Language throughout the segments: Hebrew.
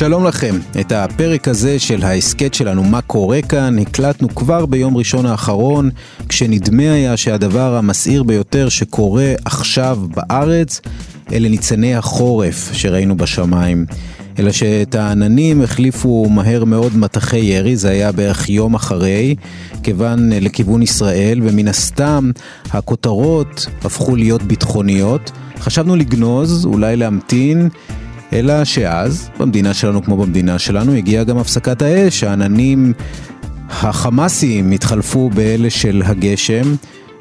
שלום לכם, את הפרק הזה של ההסכת שלנו מה קורה כאן הקלטנו כבר ביום ראשון האחרון כשנדמה היה שהדבר המסעיר ביותר שקורה עכשיו בארץ אלה ניצני החורף שראינו בשמיים. אלא שאת העננים החליפו מהר מאוד מטחי ירי, זה היה בערך יום אחרי, כיוון לכיוון ישראל, ומן הסתם הכותרות הפכו להיות ביטחוניות. חשבנו לגנוז, אולי להמתין, אלא שאז, במדינה שלנו כמו במדינה שלנו, הגיעה גם הפסקת האש, העננים החמאסיים התחלפו באלה של הגשם,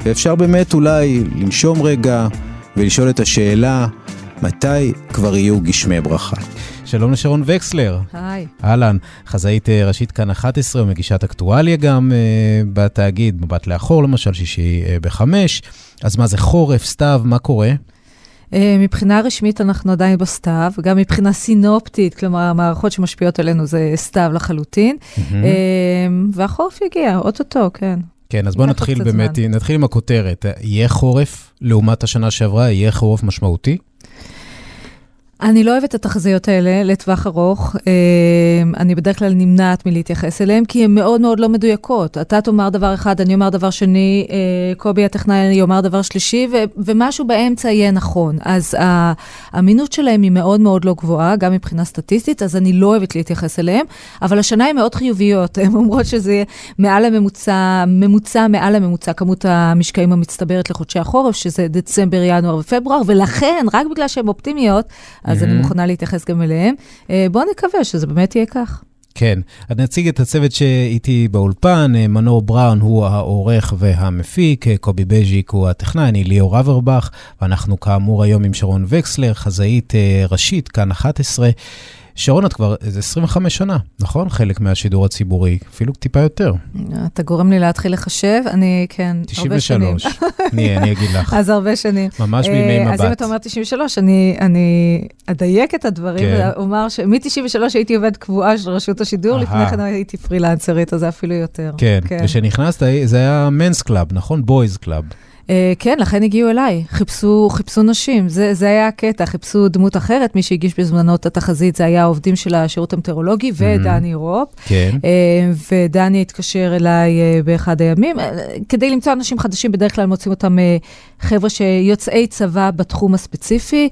ואפשר באמת אולי לנשום רגע ולשאול את השאלה, מתי כבר יהיו גשמי ברכה? שלום לשרון וקסלר. היי. אהלן, חזאית אה, ראשית כאן 11 ומגישת אקטואליה גם uh, בתאגיד, מבט לאחור למשל, שישי uh, בחמש. אז מה זה חורף, סתיו, מה קורה? אה, מבחינה רשמית אנחנו עדיין בסתיו, גם מבחינה סינופטית, כלומר המערכות שמשפיעות עלינו זה סתיו לחלוטין, mm-hmm. והחורף יגיע, אוטוטו, כן. כן, אז בואו נתחיל באמת, זמן. נתחיל עם הכותרת. יהיה חורף לעומת השנה שעברה? יהיה חורף משמעותי? אני לא אוהבת את התחזיות האלה לטווח ארוך. אמ, אני בדרך כלל נמנעת מלהתייחס אליהן, כי הן מאוד מאוד לא מדויקות. אתה תאמר דבר אחד, אני אומר דבר שני, אה, קובי הטכנאי יאמר דבר שלישי, ומשהו באמצע יהיה נכון. אז האמינות שלהם היא מאוד מאוד לא גבוהה, גם מבחינה סטטיסטית, אז אני לא אוהבת להתייחס אליהן, אבל השנה הן מאוד חיוביות. הן אומרות שזה מעל הממוצע, ממוצע מעל הממוצע, כמות המשקעים המצטברת לחודשי החורף, שזה דצמבר, ינואר ופברואר, ולכן, רק בגלל שהן אופטימיות, אז אני מוכנה להתייחס גם אליהם. אה, בואו נקווה שזה באמת יהיה כך. כן, אני אציג את הצוות שאיתי באולפן, אה, מנור בראון הוא העורך והמפיק, אה, קובי בז'יק הוא הטכנאי, אני ליאור אברבך, ואנחנו כאמור היום עם שרון וקסלר, חזאית ראשית, כאן 11. שרון, את כבר איזה 25 שנה, נכון? חלק מהשידור הציבורי, אפילו טיפה יותר. אתה גורם לי להתחיל לחשב, אני, כן, 93, הרבה שנים. 93, אני, אני אגיד לך. אז הרבה שנים. ממש בימי אה, מבט. אז אם אתה אומר 93, אני, אני אדייק את הדברים, כן. ואומר שמ-93 הייתי עובד קבועה של רשות השידור, Aha. לפני כן הייתי פרילנסרית, אז זה אפילו יותר. כן, כן. וכשנכנסת, זה היה men's club, נכון? boys' club. Uh, כן, לכן הגיעו אליי, חיפשו, חיפשו נשים, זה, זה היה הקטע, חיפשו דמות אחרת, מי שהגיש בזמנו את התחזית זה היה העובדים של השירות המטאורולוגי ודני רופ. כן. Uh, ודני התקשר אליי uh, באחד הימים, כדי למצוא אנשים חדשים, בדרך כלל מוצאים אותם חבר'ה שיוצאי צבא בתחום הספציפי.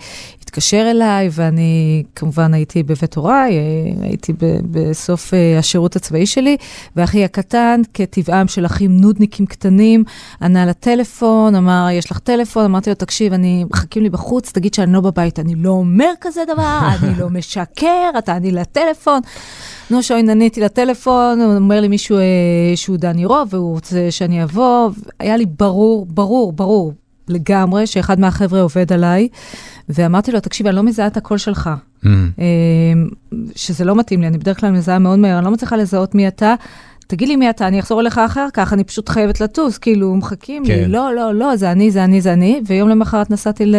התקשר אליי, ואני כמובן הייתי בבית הוריי, הייתי ב- בסוף השירות הצבאי שלי, ואחי הקטן, כטבעם של אחים נודניקים קטנים, ענה לטלפון, אמר, יש לך טלפון? אמרתי לו, תקשיב, אני, מחכים לי בחוץ, תגיד שאני לא בבית. אני לא אומר כזה דבר, אני לא משקר, אתה עני לטלפון. נו, שוין, עניתי לטלפון, הוא אומר לי מישהו אה, שהוא דני רוב, והוא רוצה שאני אבוא. היה לי ברור, ברור, ברור לגמרי שאחד מהחבר'ה עובד עליי. ואמרתי לו, תקשיב, אני לא מזהה את הקול שלך. Mm. אמ, שזה לא מתאים לי, אני בדרך כלל מזהה מאוד מהר, אני לא מצליחה לזהות מי אתה. תגיד לי מי אתה, אני אחזור אליך אחר כך, אני פשוט חייבת לטוס, כאילו, מחכים כן. לי, לא, לא, לא, זה אני, זה אני, זה אני, ויום למחרת נסעתי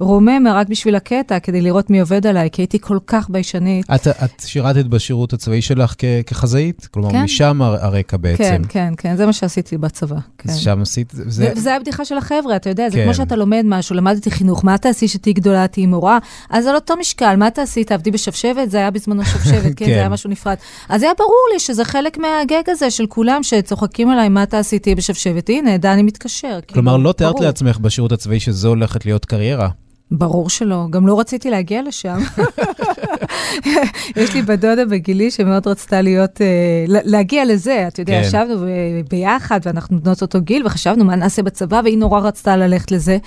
לרוממה רק בשביל הקטע, כדי לראות מי עובד עליי, כי הייתי כל כך ביישנית. את, את שירתת בשירות הצבאי שלך כ, כחזאית? כלומר, כן. משם הרקע בעצם. כן, כן, כן, זה מה שעשיתי בצבא. כן. שם עשית, זה... וזה הבדיחה של החבר'ה, אתה יודע, זה כן. כמו שאתה לומד משהו, למדתי חינוך, מה תעשי שתהיי גדולה, תהיי מורה? אז על אותו משקל, מה תעשי, תעבדי בשבשבת? זה היה בזמנו שבשבת, כן, זה היה כן. משהו נפרד. אז היה ברור לי שזה חלק מהגג הזה של כולם שצוחקים עליי, מה אתה עשיתי בשבשבת? הנה, דני מתקשר. כלומר, כאילו, לא תיארת לעצמך בשירות הצבאי שזו הולכת להיות קריירה. ברור שלא, גם לא רציתי להגיע לשם. יש לי בדודה בגילי שמאוד רצתה להיות, uh, להגיע לזה, אתה יודע, כן. ישבנו ביחד ואנחנו בנות אותו גיל וחשבנו מה נעשה בצבא, והיא נורא רצתה ללכת לזה,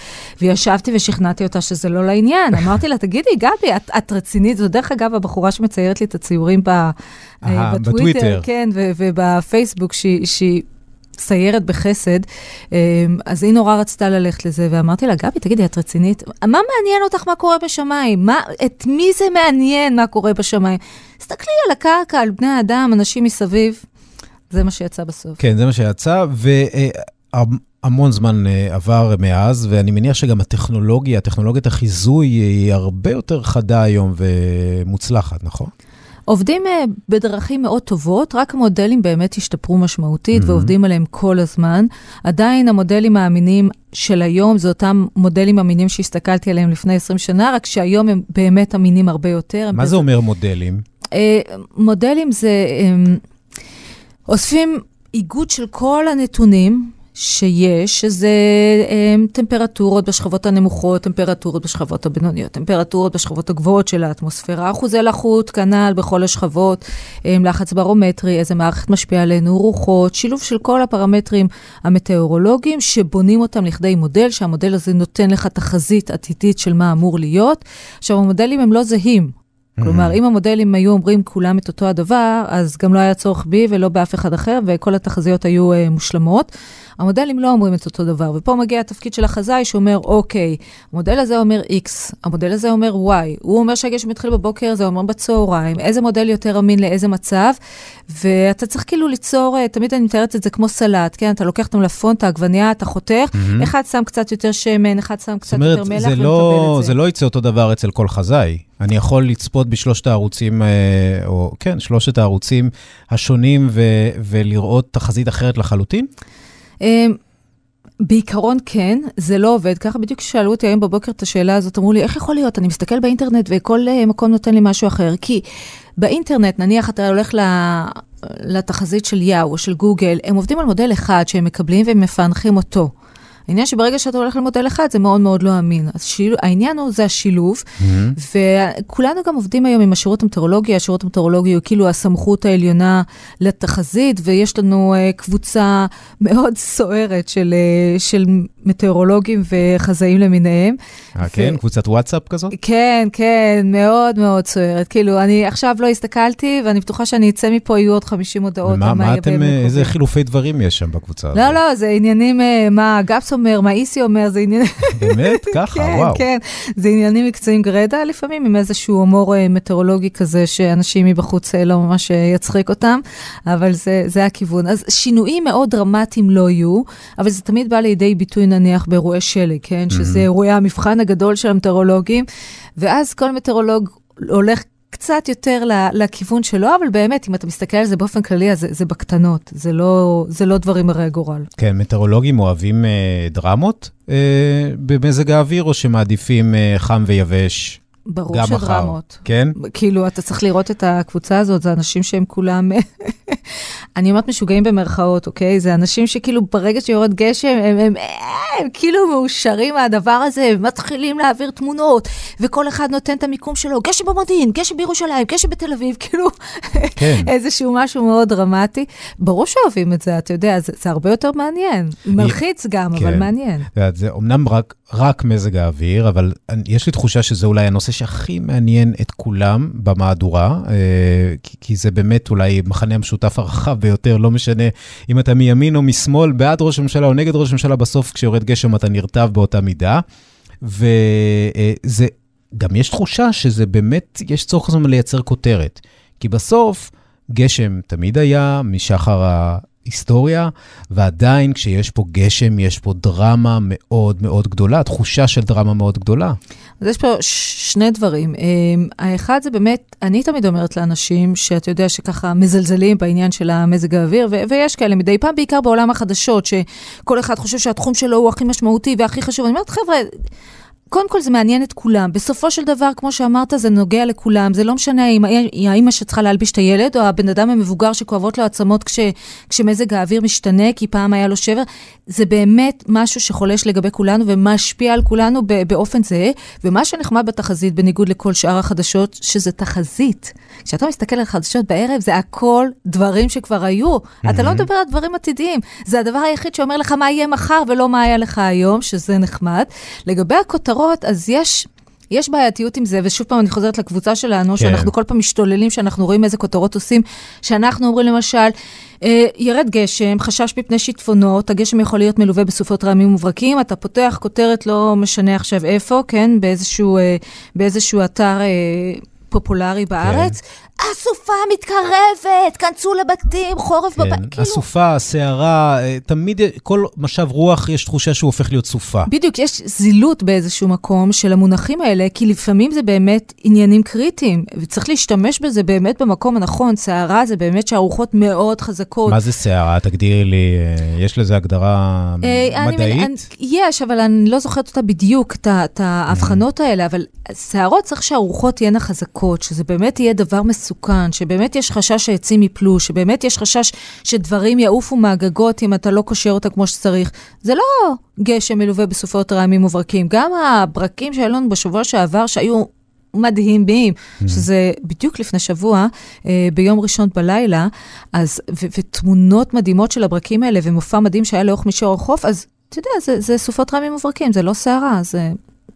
וישבתי ושכנעתי אותה שזה לא לעניין. אמרתי לה, תגידי, גבי, את, את רצינית? זו דרך אגב הבחורה שמציירת לי את הציורים ב, בטוויטר, בטוויטר, כן, ובפייסבוק, שהיא... סיירת בחסד, אמ, אז היא נורא רצתה ללכת לזה, ואמרתי לה, גבי, תגידי, את רצינית? מה מעניין אותך מה קורה בשמיים? מה, את מי זה מעניין מה קורה בשמיים? תסתכלי על הקרקע, על בני האדם, אנשים מסביב. זה מה שיצא בסוף. כן, זה מה שיצא, המון זמן אה, עבר מאז, ואני מניח שגם הטכנולוגיה, טכנולוגיית החיזוי היא הרבה יותר חדה היום ומוצלחת, נכון? עובדים אה, בדרכים מאוד טובות, רק המודלים באמת השתפרו משמעותית mm-hmm. ועובדים עליהם כל הזמן. עדיין המודלים האמינים של היום זה אותם מודלים אמינים שהסתכלתי עליהם לפני 20 שנה, רק שהיום הם באמת אמינים הרבה יותר. מה זה אומר מודלים? אה, מודלים זה... אוספים איגוד של כל הנתונים שיש, שזה הם, אמ, טמפרטורות בשכבות הנמוכות, טמפרטורות בשכבות הבינוניות, טמפרטורות בשכבות הגבוהות של האטמוספירה, אחוזי לחות, כנ"ל בכל השכבות, הם, אמ, לחץ ברומטרי, איזה מערכת משפיעה עלינו, רוחות, שילוב של כל הפרמטרים המטאורולוגיים, שבונים אותם לכדי מודל, שהמודל הזה נותן לך תחזית עתידית של מה אמור להיות. עכשיו, המודלים הם לא זהים. כלומר, אם המודלים היו אומרים כולם את אותו הדבר, אז גם לא היה צורך בי ולא באף אחד אחר, וכל התחזיות היו uh, מושלמות. המודלים לא אומרים את אותו דבר, ופה מגיע התפקיד של החזאי שאומר, אוקיי, המודל הזה אומר X, המודל הזה אומר Y, הוא אומר שהגשם מתחיל בבוקר, זה אומר בצהריים, איזה מודל יותר אמין לאיזה מצב, ואתה צריך כאילו ליצור, אה, תמיד אני מתארת את זה כמו סלט, כן? אתה לוקח את המלפון, את העגבנייה, אתה חותך, mm-hmm. אחד שם קצת יותר שמן, אחד שם קצת יותר מלח, ומקבל לא, את זה. זה לא יצא אותו דבר אצל כל חזאי. אני יכול לצפות בשלושת הערוצים, אה, או כן, שלושת הערוצים השונים ו- ולראות תחזית אחרת לחלוטין? אמ, בעיקרון כן, זה לא עובד ככה. בדיוק כששאלו אותי היום בבוקר את השאלה הזאת, אמרו לי, איך יכול להיות? אני מסתכל באינטרנט וכל אה, מקום נותן לי משהו אחר. כי באינטרנט, נניח אתה הולך לתחזית של יאו או של גוגל, הם עובדים על מודל אחד שהם מקבלים והם מפענחים אותו. העניין שברגע שאתה הולך למודל אחד, זה מאוד מאוד לא אמין. אז שיל... העניין הוא, זה השילוב, mm-hmm. וכולנו גם עובדים היום עם השירות המטאורולוגי, השירות המטאורולוגי הוא כאילו הסמכות העליונה לתחזית, ויש לנו uh, קבוצה מאוד סוערת של, uh, של מטאורולוגים וחזאים למיניהם. אה, ו... כן? קבוצת וואטסאפ כזאת? כן, כן, מאוד מאוד סוערת. כאילו, אני עכשיו לא הסתכלתי, ואני בטוחה שאני אצא מפה, יהיו עוד 50 הודעות. מה, מה אתם, איזה חילופי דברים יש שם בקבוצה לא, הזאת? לא, לא, זה עניינים, מה גפסו אומר, מה איסי אומר, זה עניינים... באמת? ככה? כן, וואו. כן, זה עניינים מקצועיים גרידא, לפעמים עם איזשהו הומור אה, מטאורולוגי כזה, שאנשים מבחוץ אה, לא ממש אה, יצחיק אותם, אבל זה, זה הכיוון. אז שינויים מאוד דרמטיים לא יהיו, אבל זה תמיד בא לידי ביטוי נניח באירועי שלג, כן? שזה אירועי המבחן הגדול של המטאורולוגים, ואז כל מטאורולוג הולך קצת יותר לכיוון שלו, אבל באמת, אם אתה מסתכל על זה באופן כללי, אז זה, זה בקטנות, זה לא, זה לא דברים הרי גורל. כן, מטאורולוגים אוהבים אה, דרמות אה, במזג האוויר, או שמעדיפים אה, חם ויבש? ברור שדרמות. כן? כאילו, אתה צריך לראות את הקבוצה הזאת, זה אנשים שהם כולם, אני אומרת משוגעים במרכאות, אוקיי? זה אנשים שכאילו ברגע שיורד גשם, הם, הם, הם, הם כאילו מאושרים מהדבר הזה, הם מתחילים להעביר תמונות, וכל אחד נותן את המיקום שלו, גשם במודיעין, גשם בירושלים, גשם בתל אביב, כאילו, כן. איזשהו משהו מאוד דרמטי. ברור שאוהבים את זה, אתה יודע, זה, זה הרבה יותר מעניין. מלחיץ גם, כן. אבל מעניין. זה אומנם רק, רק מזג האוויר, אבל יש לי תחושה שזה אולי הנושא שהכי מעניין את כולם במהדורה, אה, כי, זה באמת אולי מחנה המשותף הרחב ביותר, לא משנה אם אתה מימין או משמאל, בעד ראש הממשלה או נגד ראש הממשלה, בסוף כשיורד גשם אתה נרטב באותה מידה. וזה, אה, גם יש תחושה שזה באמת, יש צורך הזמן לייצר כותרת. כי בסוף, גשם תמיד היה משחר היסטוריה, ועדיין כשיש פה גשם, יש פה דרמה מאוד מאוד גדולה, תחושה של דרמה מאוד גדולה. אז יש פה שני דברים. אמ, האחד זה באמת, אני תמיד אומרת לאנשים, שאתה יודע שככה מזלזלים בעניין של המזג האוויר, ו- ויש כאלה מדי פעם, בעיקר בעולם החדשות, שכל אחד חושב שהתחום שלו הוא הכי משמעותי והכי חשוב. אני אומרת, חבר'ה, קודם כל זה מעניין את כולם. בסופו של דבר, כמו שאמרת, זה נוגע לכולם. זה לא משנה אם האימא שצריכה להלביש את הילד, או הבן אדם המבוגר שכואבות לו עצמות כש, כשמזג האוויר משתנה, כי פעם היה לו שבר. זה באמת משהו שחולש לגבי כולנו ומשפיע על כולנו באופן זהה. ומה שנחמד בתחזית, בניגוד לכל שאר החדשות, שזה תחזית. כשאתה מסתכל על חדשות בערב, זה הכל דברים שכבר היו. Mm-hmm. אתה לא מדבר על דברים עתידיים. זה הדבר היחיד שאומר לך מה יהיה מחר ולא מה היה לך היום, שזה נחמד. לגבי הכותרות, אז יש... יש בעייתיות עם זה, ושוב פעם אני חוזרת לקבוצה שלנו, כן. שאנחנו כל פעם משתוללים, שאנחנו רואים איזה כותרות עושים, שאנחנו אומרים למשל, אה, ירד גשם, חשש מפני שיטפונות, הגשם יכול להיות מלווה בסופות רעמים וברקים, אתה פותח כותרת לא משנה עכשיו איפה, כן, באיזשהו, אה, באיזשהו אתר... אה, פופולרי בארץ, הסופה מתקרבת, כנסו לבתים, חורף כן, בבית, כאילו... הסופה, הסערה, אה, תמיד כל משב רוח יש תחושה שהוא הופך להיות סופה. בדיוק, יש זילות באיזשהו מקום של המונחים האלה, כי לפעמים זה באמת עניינים קריטיים, וצריך להשתמש בזה באמת במקום הנכון. סערה זה באמת שהרוחות מאוד חזקות. מה זה סערה? תגדירי לי, אה, יש לזה הגדרה אה, מדעית? אני, יש, אבל אני לא זוכרת אותה בדיוק, את את ההבחנות האלה, אבל סערות צריך שהרוחות תהיינה חזקות, שזה באמת יהיה דבר מסוכן, שבאמת יש חשש שהעצים יפלו, שבאמת יש חשש שדברים יעופו מהגגות אם אתה לא קושר אותה כמו שצריך. זה לא גשם מלווה בסופות רעמים וברקים. גם הברקים שהיו לנו בשבוע שעבר, שהיו מדהימים, שזה בדיוק לפני שבוע, אה, ביום ראשון בלילה, אז, ו- ותמונות מדהימות של הברקים האלה, ומופע מדהים שהיה לאורך מישור החוף, אז אתה יודע, זה, זה סופות רעמים וברקים, זה לא סערה, זה...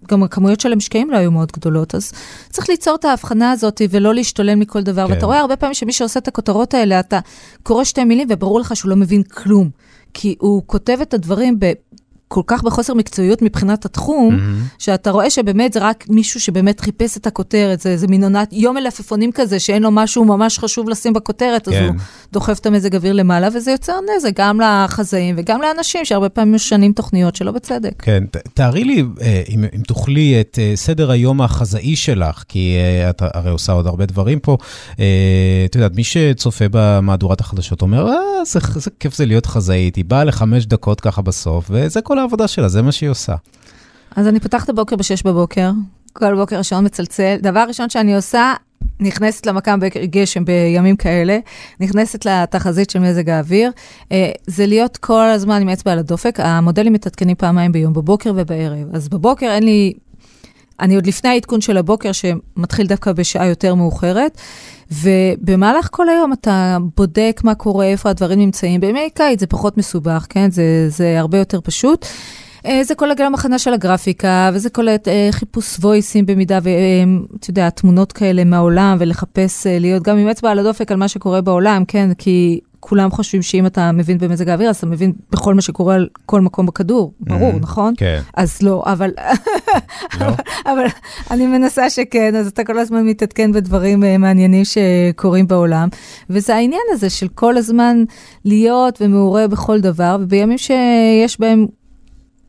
גם הכמויות של המשקעים לא היו מאוד גדולות, אז צריך ליצור את ההבחנה הזאת ולא להשתולל מכל דבר. כן. ואתה רואה הרבה פעמים שמי שעושה את הכותרות האלה, אתה קורא שתי מילים וברור לך שהוא לא מבין כלום. כי הוא כותב את הדברים ב... כל כך בחוסר מקצועיות מבחינת התחום, Mm-hmm. שאתה רואה שבאמת זה רק מישהו שבאמת חיפש את הכותרת, זה איזה מין עונת יום מלפפונים כזה, שאין לו משהו ממש חשוב לשים בכותרת, אז כן. הוא דוחף את המזג אוויר למעלה, וזה יוצר נזק גם לחזאים וגם לאנשים שהרבה פעמים משנים תוכניות שלא בצדק. כן, ת- תארי לי, אה, אם, אם תוכלי, את אה, סדר היום החזאי שלך, כי אה, את הרי עושה עוד הרבה דברים פה. את יודעת, מי שצופה במהדורת החדשות אומר, אה, זה, זה כיף זה להיות חזאית, היא באה לחמש דקות ככה בסוף, וזה כל העבודה שלה, זה מה שהיא עושה. אז אני פותחת הבוקר ב-6 בבוקר, כל בוקר השעון מצלצל. דבר ראשון שאני עושה, נכנסת למכ"ם בגשם בימים כאלה, נכנסת לתחזית של מזג האוויר. אה, זה להיות כל הזמן עם אצבע על הדופק. המודלים מתעדכנים פעמיים ביום, בבוקר ובערב. אז בבוקר אין לי... אני עוד לפני העדכון של הבוקר, שמתחיל דווקא בשעה יותר מאוחרת, ובמהלך כל היום אתה בודק מה קורה, איפה הדברים נמצאים. בימי קיץ זה פחות מסובך, כן? זה, זה הרבה יותר פשוט. אה, זה כולל גם הכנה של הגרפיקה, וזה כולל אה, חיפוש וויסים במידה, ואתה יודע, תמונות כאלה מהעולם, ולחפש אה, להיות גם עם אצבע על הדופק על מה שקורה בעולם, כן? כי כולם חושבים שאם אתה מבין במזג האוויר, אז אתה מבין בכל מה שקורה על כל מקום בכדור, ברור, Mhm, נכון? כן. אז לא, אבל, לא? אבל אני מנסה שכן, אז אתה כל הזמן מתעדכן בדברים אה, מעניינים שקורים בעולם. וזה העניין הזה של כל הזמן להיות ומעורה בכל דבר, ובימים שיש בהם,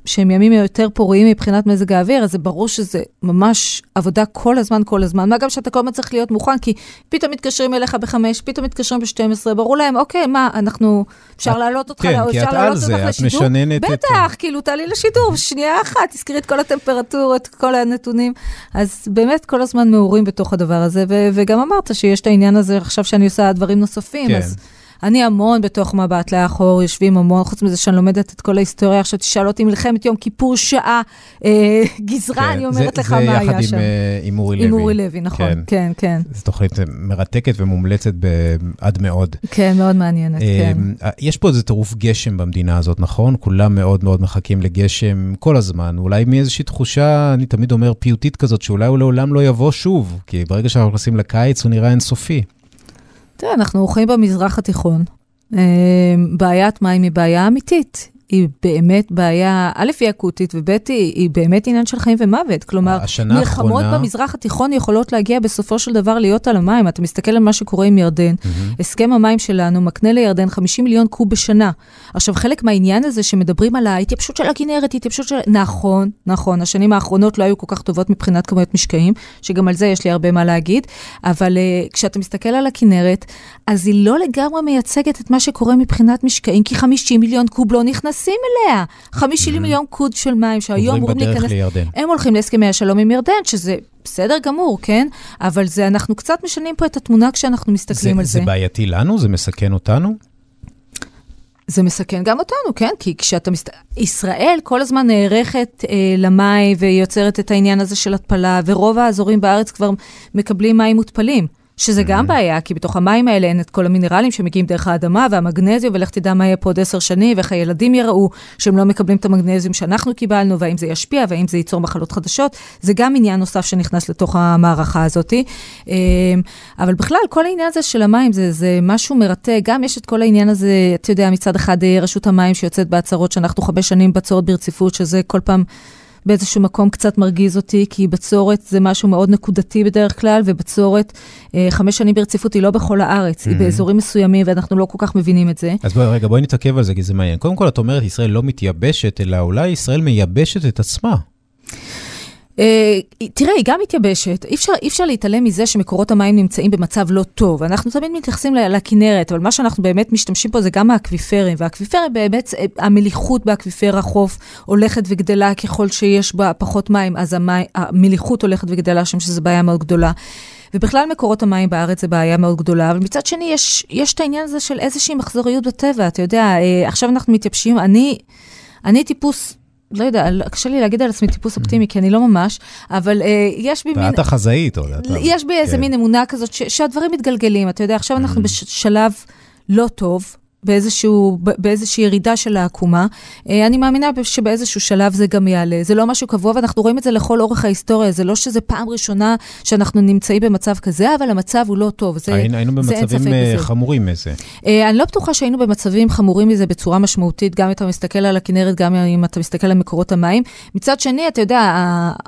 שהם ימים יותר פוריים מבחינת מזג האוויר, אז זה ברור שזה ממש עבודה כל הזמן, כל הזמן. מה גם שאתה כל הזמן צריך להיות מוכן, כי פתאום מתקשרים אליך בחמש, פתאום מתקשרים ב-12, ברור להם, אוקיי, מה, אנחנו, אפשר להעלות אותך, כן, כי את על זה, את? משננת את בטח, כאילו, תעלי לשידור, שנייה אחת, תזכרי את כל הטמפרטורות, כל הנתונים. אז באמת כל הזמן מעורים בתוך הדבר הזה, וגם אמרת שיש את העניין הזה עכשיו שאני עושה דברים נוספים, כן. אז... אני המון בתוך מבט לאחור, יושבים המון, חוץ מזה שאני לומדת את כל ההיסטוריה. עכשיו תשאל אותי מלחמת יום כיפור שעה, אה, גזרה, כן, אני אומרת זה- לך מה היה זה יחד שם. עם, אה, עם אורי לוי. עם אורי לוי, נכון, כן. כן, כן. זו תוכנית מרתקת ומומלצת ב- עד מאוד. כן, מאוד מעניינת, כן. אה, יש פה איזה טירוף גשם במדינה הזאת, נכון? כולם מאוד מאוד מחכים לגשם כל הזמן. אולי מאיזושהי תחושה, אני תמיד אומר, פיוטית כזאת, שאולי הוא לעולם לא יבוא שוב, כי ברגע שאנחנו נכנסים לקיץ הוא נראה אינסופי. תראה, אנחנו חיים במזרח התיכון. אה, בעיית מים היא בעיה אמיתית. היא באמת בעיה, א', היא אקוטית, וב', היא, היא באמת עניין של חיים ומוות. כלומר, מלחמות האחרונה- במזרח התיכון יכולות להגיע בסופו של דבר להיות על המים. אתה מסתכל על מה שקורה עם ירדן, הסכם המים שלנו מקנה לירדן 50 מיליון קוב בשנה. עכשיו, חלק מהעניין הזה שמדברים על ההתייבשות של הכנרת, התייבשות של... נכון, נכון, השנים האחרונות לא היו כל כך טובות מבחינת כמויות משקעים, שגם על זה יש לי הרבה מה להגיד, אבל uh, כשאתה מסתכל על הכנרת, אז היא לא לגמרי מייצגת את מה שקורה מבחינת משקעים, כי 50 מיליון קוב לא נכנסים אליה. 50 מיליון קוב של מים שהיום עוברים אמורים בדרך להיכנס... לירדן. הם הולכים להסכמי השלום עם ירדן, שזה בסדר גמור, כן? אבל זה, אנחנו קצת משנים פה את התמונה כשאנחנו זה, מסתכלים על זה. זה בעייתי לנו? זה מסכן אותנו? זה מסכן גם אותנו, כן? כי כשאתה מסת... ישראל כל הזמן נערכת אה, למים ויוצרת את העניין הזה של התפלה, ורוב האזורים בארץ כבר מקבלים מים מותפלים. שזה גם בעיה, כי בתוך המים האלה אין את כל המינרלים שמגיעים דרך האדמה והמגנזיום, ולך תדע מה יהיה פה עוד עשר שנים, ואיך הילדים יראו שהם לא מקבלים את המגנזיום שאנחנו קיבלנו, והאם זה ישפיע, והאם זה ייצור מחלות חדשות. זה גם עניין נוסף שנכנס לתוך המערכה הזאת. אה, אבל בכלל, כל העניין הזה של המים זה, זה משהו מרתק. גם יש את כל העניין הזה, אתה יודע, מצד אחד אה, רשות המים שיוצאת בהצהרות שאנחנו חמש שנים בצורת ברציפות, שזה כל פעם... באיזשהו מקום קצת מרגיז אותי, כי בצורת זה משהו מאוד נקודתי בדרך כלל, ובצורת אה, חמש שנים ברציפות היא לא בכל הארץ, היא באזורים מסוימים, ואנחנו לא כל כך מבינים את זה. אז בואי, רגע, בואי נתעכב על זה, כי זה מעניין. קודם כל, את אומרת, ישראל לא מתייבשת, אלא אולי ישראל מייבשת את עצמה. אה, תראה, היא גם מתייבשת. אי אפשר, אי אפשר להתעלם מזה שמקורות המים נמצאים במצב לא טוב. אנחנו תמיד מתייחסים לכנרת, אבל מה שאנחנו באמת משתמשים פה זה גם האקוויפרים. והאקוויפרים באמת, אה, המליחות באקוויפר החוף הולכת וגדלה ככל שיש בה פחות מים, אז המי, המליחות הולכת וגדלה שם, שזו בעיה מאוד גדולה. ובכלל מקורות המים בארץ זה בעיה מאוד גדולה, אבל מצד שני יש, יש את העניין הזה של איזושהי מחזוריות בטבע. אתה יודע, אה, עכשיו אנחנו מתייבשים, אני, אני טיפוס... לא יודע, קשה לי להגיד על עצמי טיפוס אופטימי, כי אני לא ממש, אבל אה, יש בי מין... ואת החזאית, או... יש בי איזה כן. מין אמונה כזאת שהדברים מתגלגלים. אתה יודע, עכשיו אנחנו בשלב לא טוב. באיזשהו, באיזושהי ירידה של העקומה. אה, אני מאמינה שבאיזשהו שלב זה גם יעלה. זה לא משהו קבוע, ואנחנו רואים את זה לכל אורך ההיסטוריה. זה לא שזה פעם ראשונה שאנחנו נמצאים במצב כזה, אבל המצב הוא לא טוב. זה, היינו, היינו זה במצבים אה, בזה. חמורים מזה. אה, אני לא בטוחה שהיינו במצבים חמורים מזה בצורה משמעותית, גם אם אתה מסתכל על הכנרת, גם אם אתה מסתכל על מקורות המים. מצד שני, אתה יודע,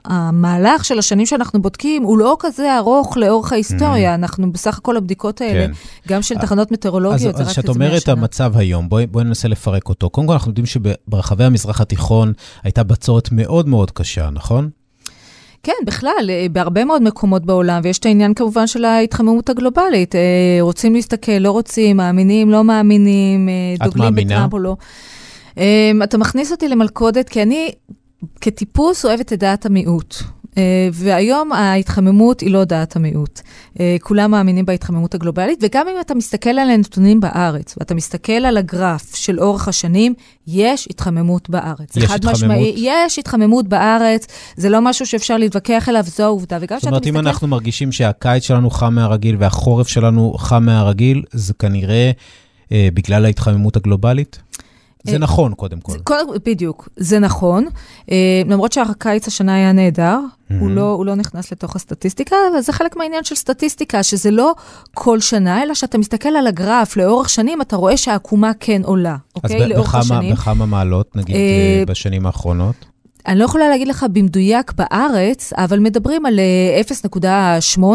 המהלך של השנים שאנחנו בודקים הוא לא כזה ארוך לאורך ההיסטוריה. אנחנו בסך הכל הבדיקות האלה, כן. גם של תחנות אז, מטאורולוגיות, זה רק איזה 100 אומרת שנה. המצב היום, בואי, בואי ננסה לפרק אותו. קודם כל, אנחנו יודעים שברחבי המזרח התיכון הייתה בצורת מאוד מאוד קשה, נכון? כן, בכלל, אה, בהרבה מאוד מקומות בעולם, ויש את העניין כמובן של ההתחממות הגלובלית. אה, רוצים להסתכל, לא רוצים, מאמינים, לא מאמינים, אה, דוגלים? בטראמפ או לא. אתה מכניס אותי למלכודת, כי אני כטיפוס אוהבת את דעת המיעוט. אה, והיום ההתחממות היא לא דעת המיעוט. אה, כולם מאמינים בהתחממות הגלובלית, וגם אם אתה מסתכל על הנתונים בארץ, ואתה מסתכל על הגרף של אורך השנים, יש התחממות בארץ. יש התחממות? משמעי, יש התחממות בארץ, זה לא משהו שאפשר להתווכח עליו, זו העובדה. וגם זאת כשאתה אומרת, אם מסתכל... אנחנו מרגישים שהקיץ שלנו חם מהרגיל והחורף שלנו חם מהרגיל, זה כנראה אה, בגלל ההתחממות הגלובלית? זה אה, נכון, קודם כל. קודם, בדיוק, זה נכון. אה, למרות שהקיץ השנה היה נהדר, הוא, לא, הוא לא נכנס לתוך הסטטיסטיקה, אבל זה חלק מהעניין של סטטיסטיקה, שזה לא כל שנה, אלא שאתה מסתכל על הגרף לאורך שנים, אתה רואה שהעקומה כן עולה, אז אוקיי? לאורך השנים. בכמה מעלות, נגיד, אה, בשנים האחרונות? אני לא יכולה להגיד לך במדויק בארץ, אבל מדברים על אה, 0.8, ו-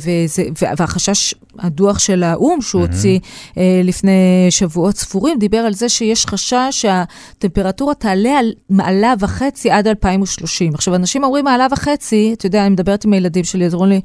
וזה- ו- והחשש, הדוח של האו"ם שהוא הוציא אה, לפני שבועות ספורים, דיבר על זה שיש חשש שהטמפרטורה תעלה על מעלה וחצי עד 2030. עכשיו, אנשים אומרים מעלה וחצי, אתה יודע, אני מדברת עם הילדים שלי, אז אומרים לי,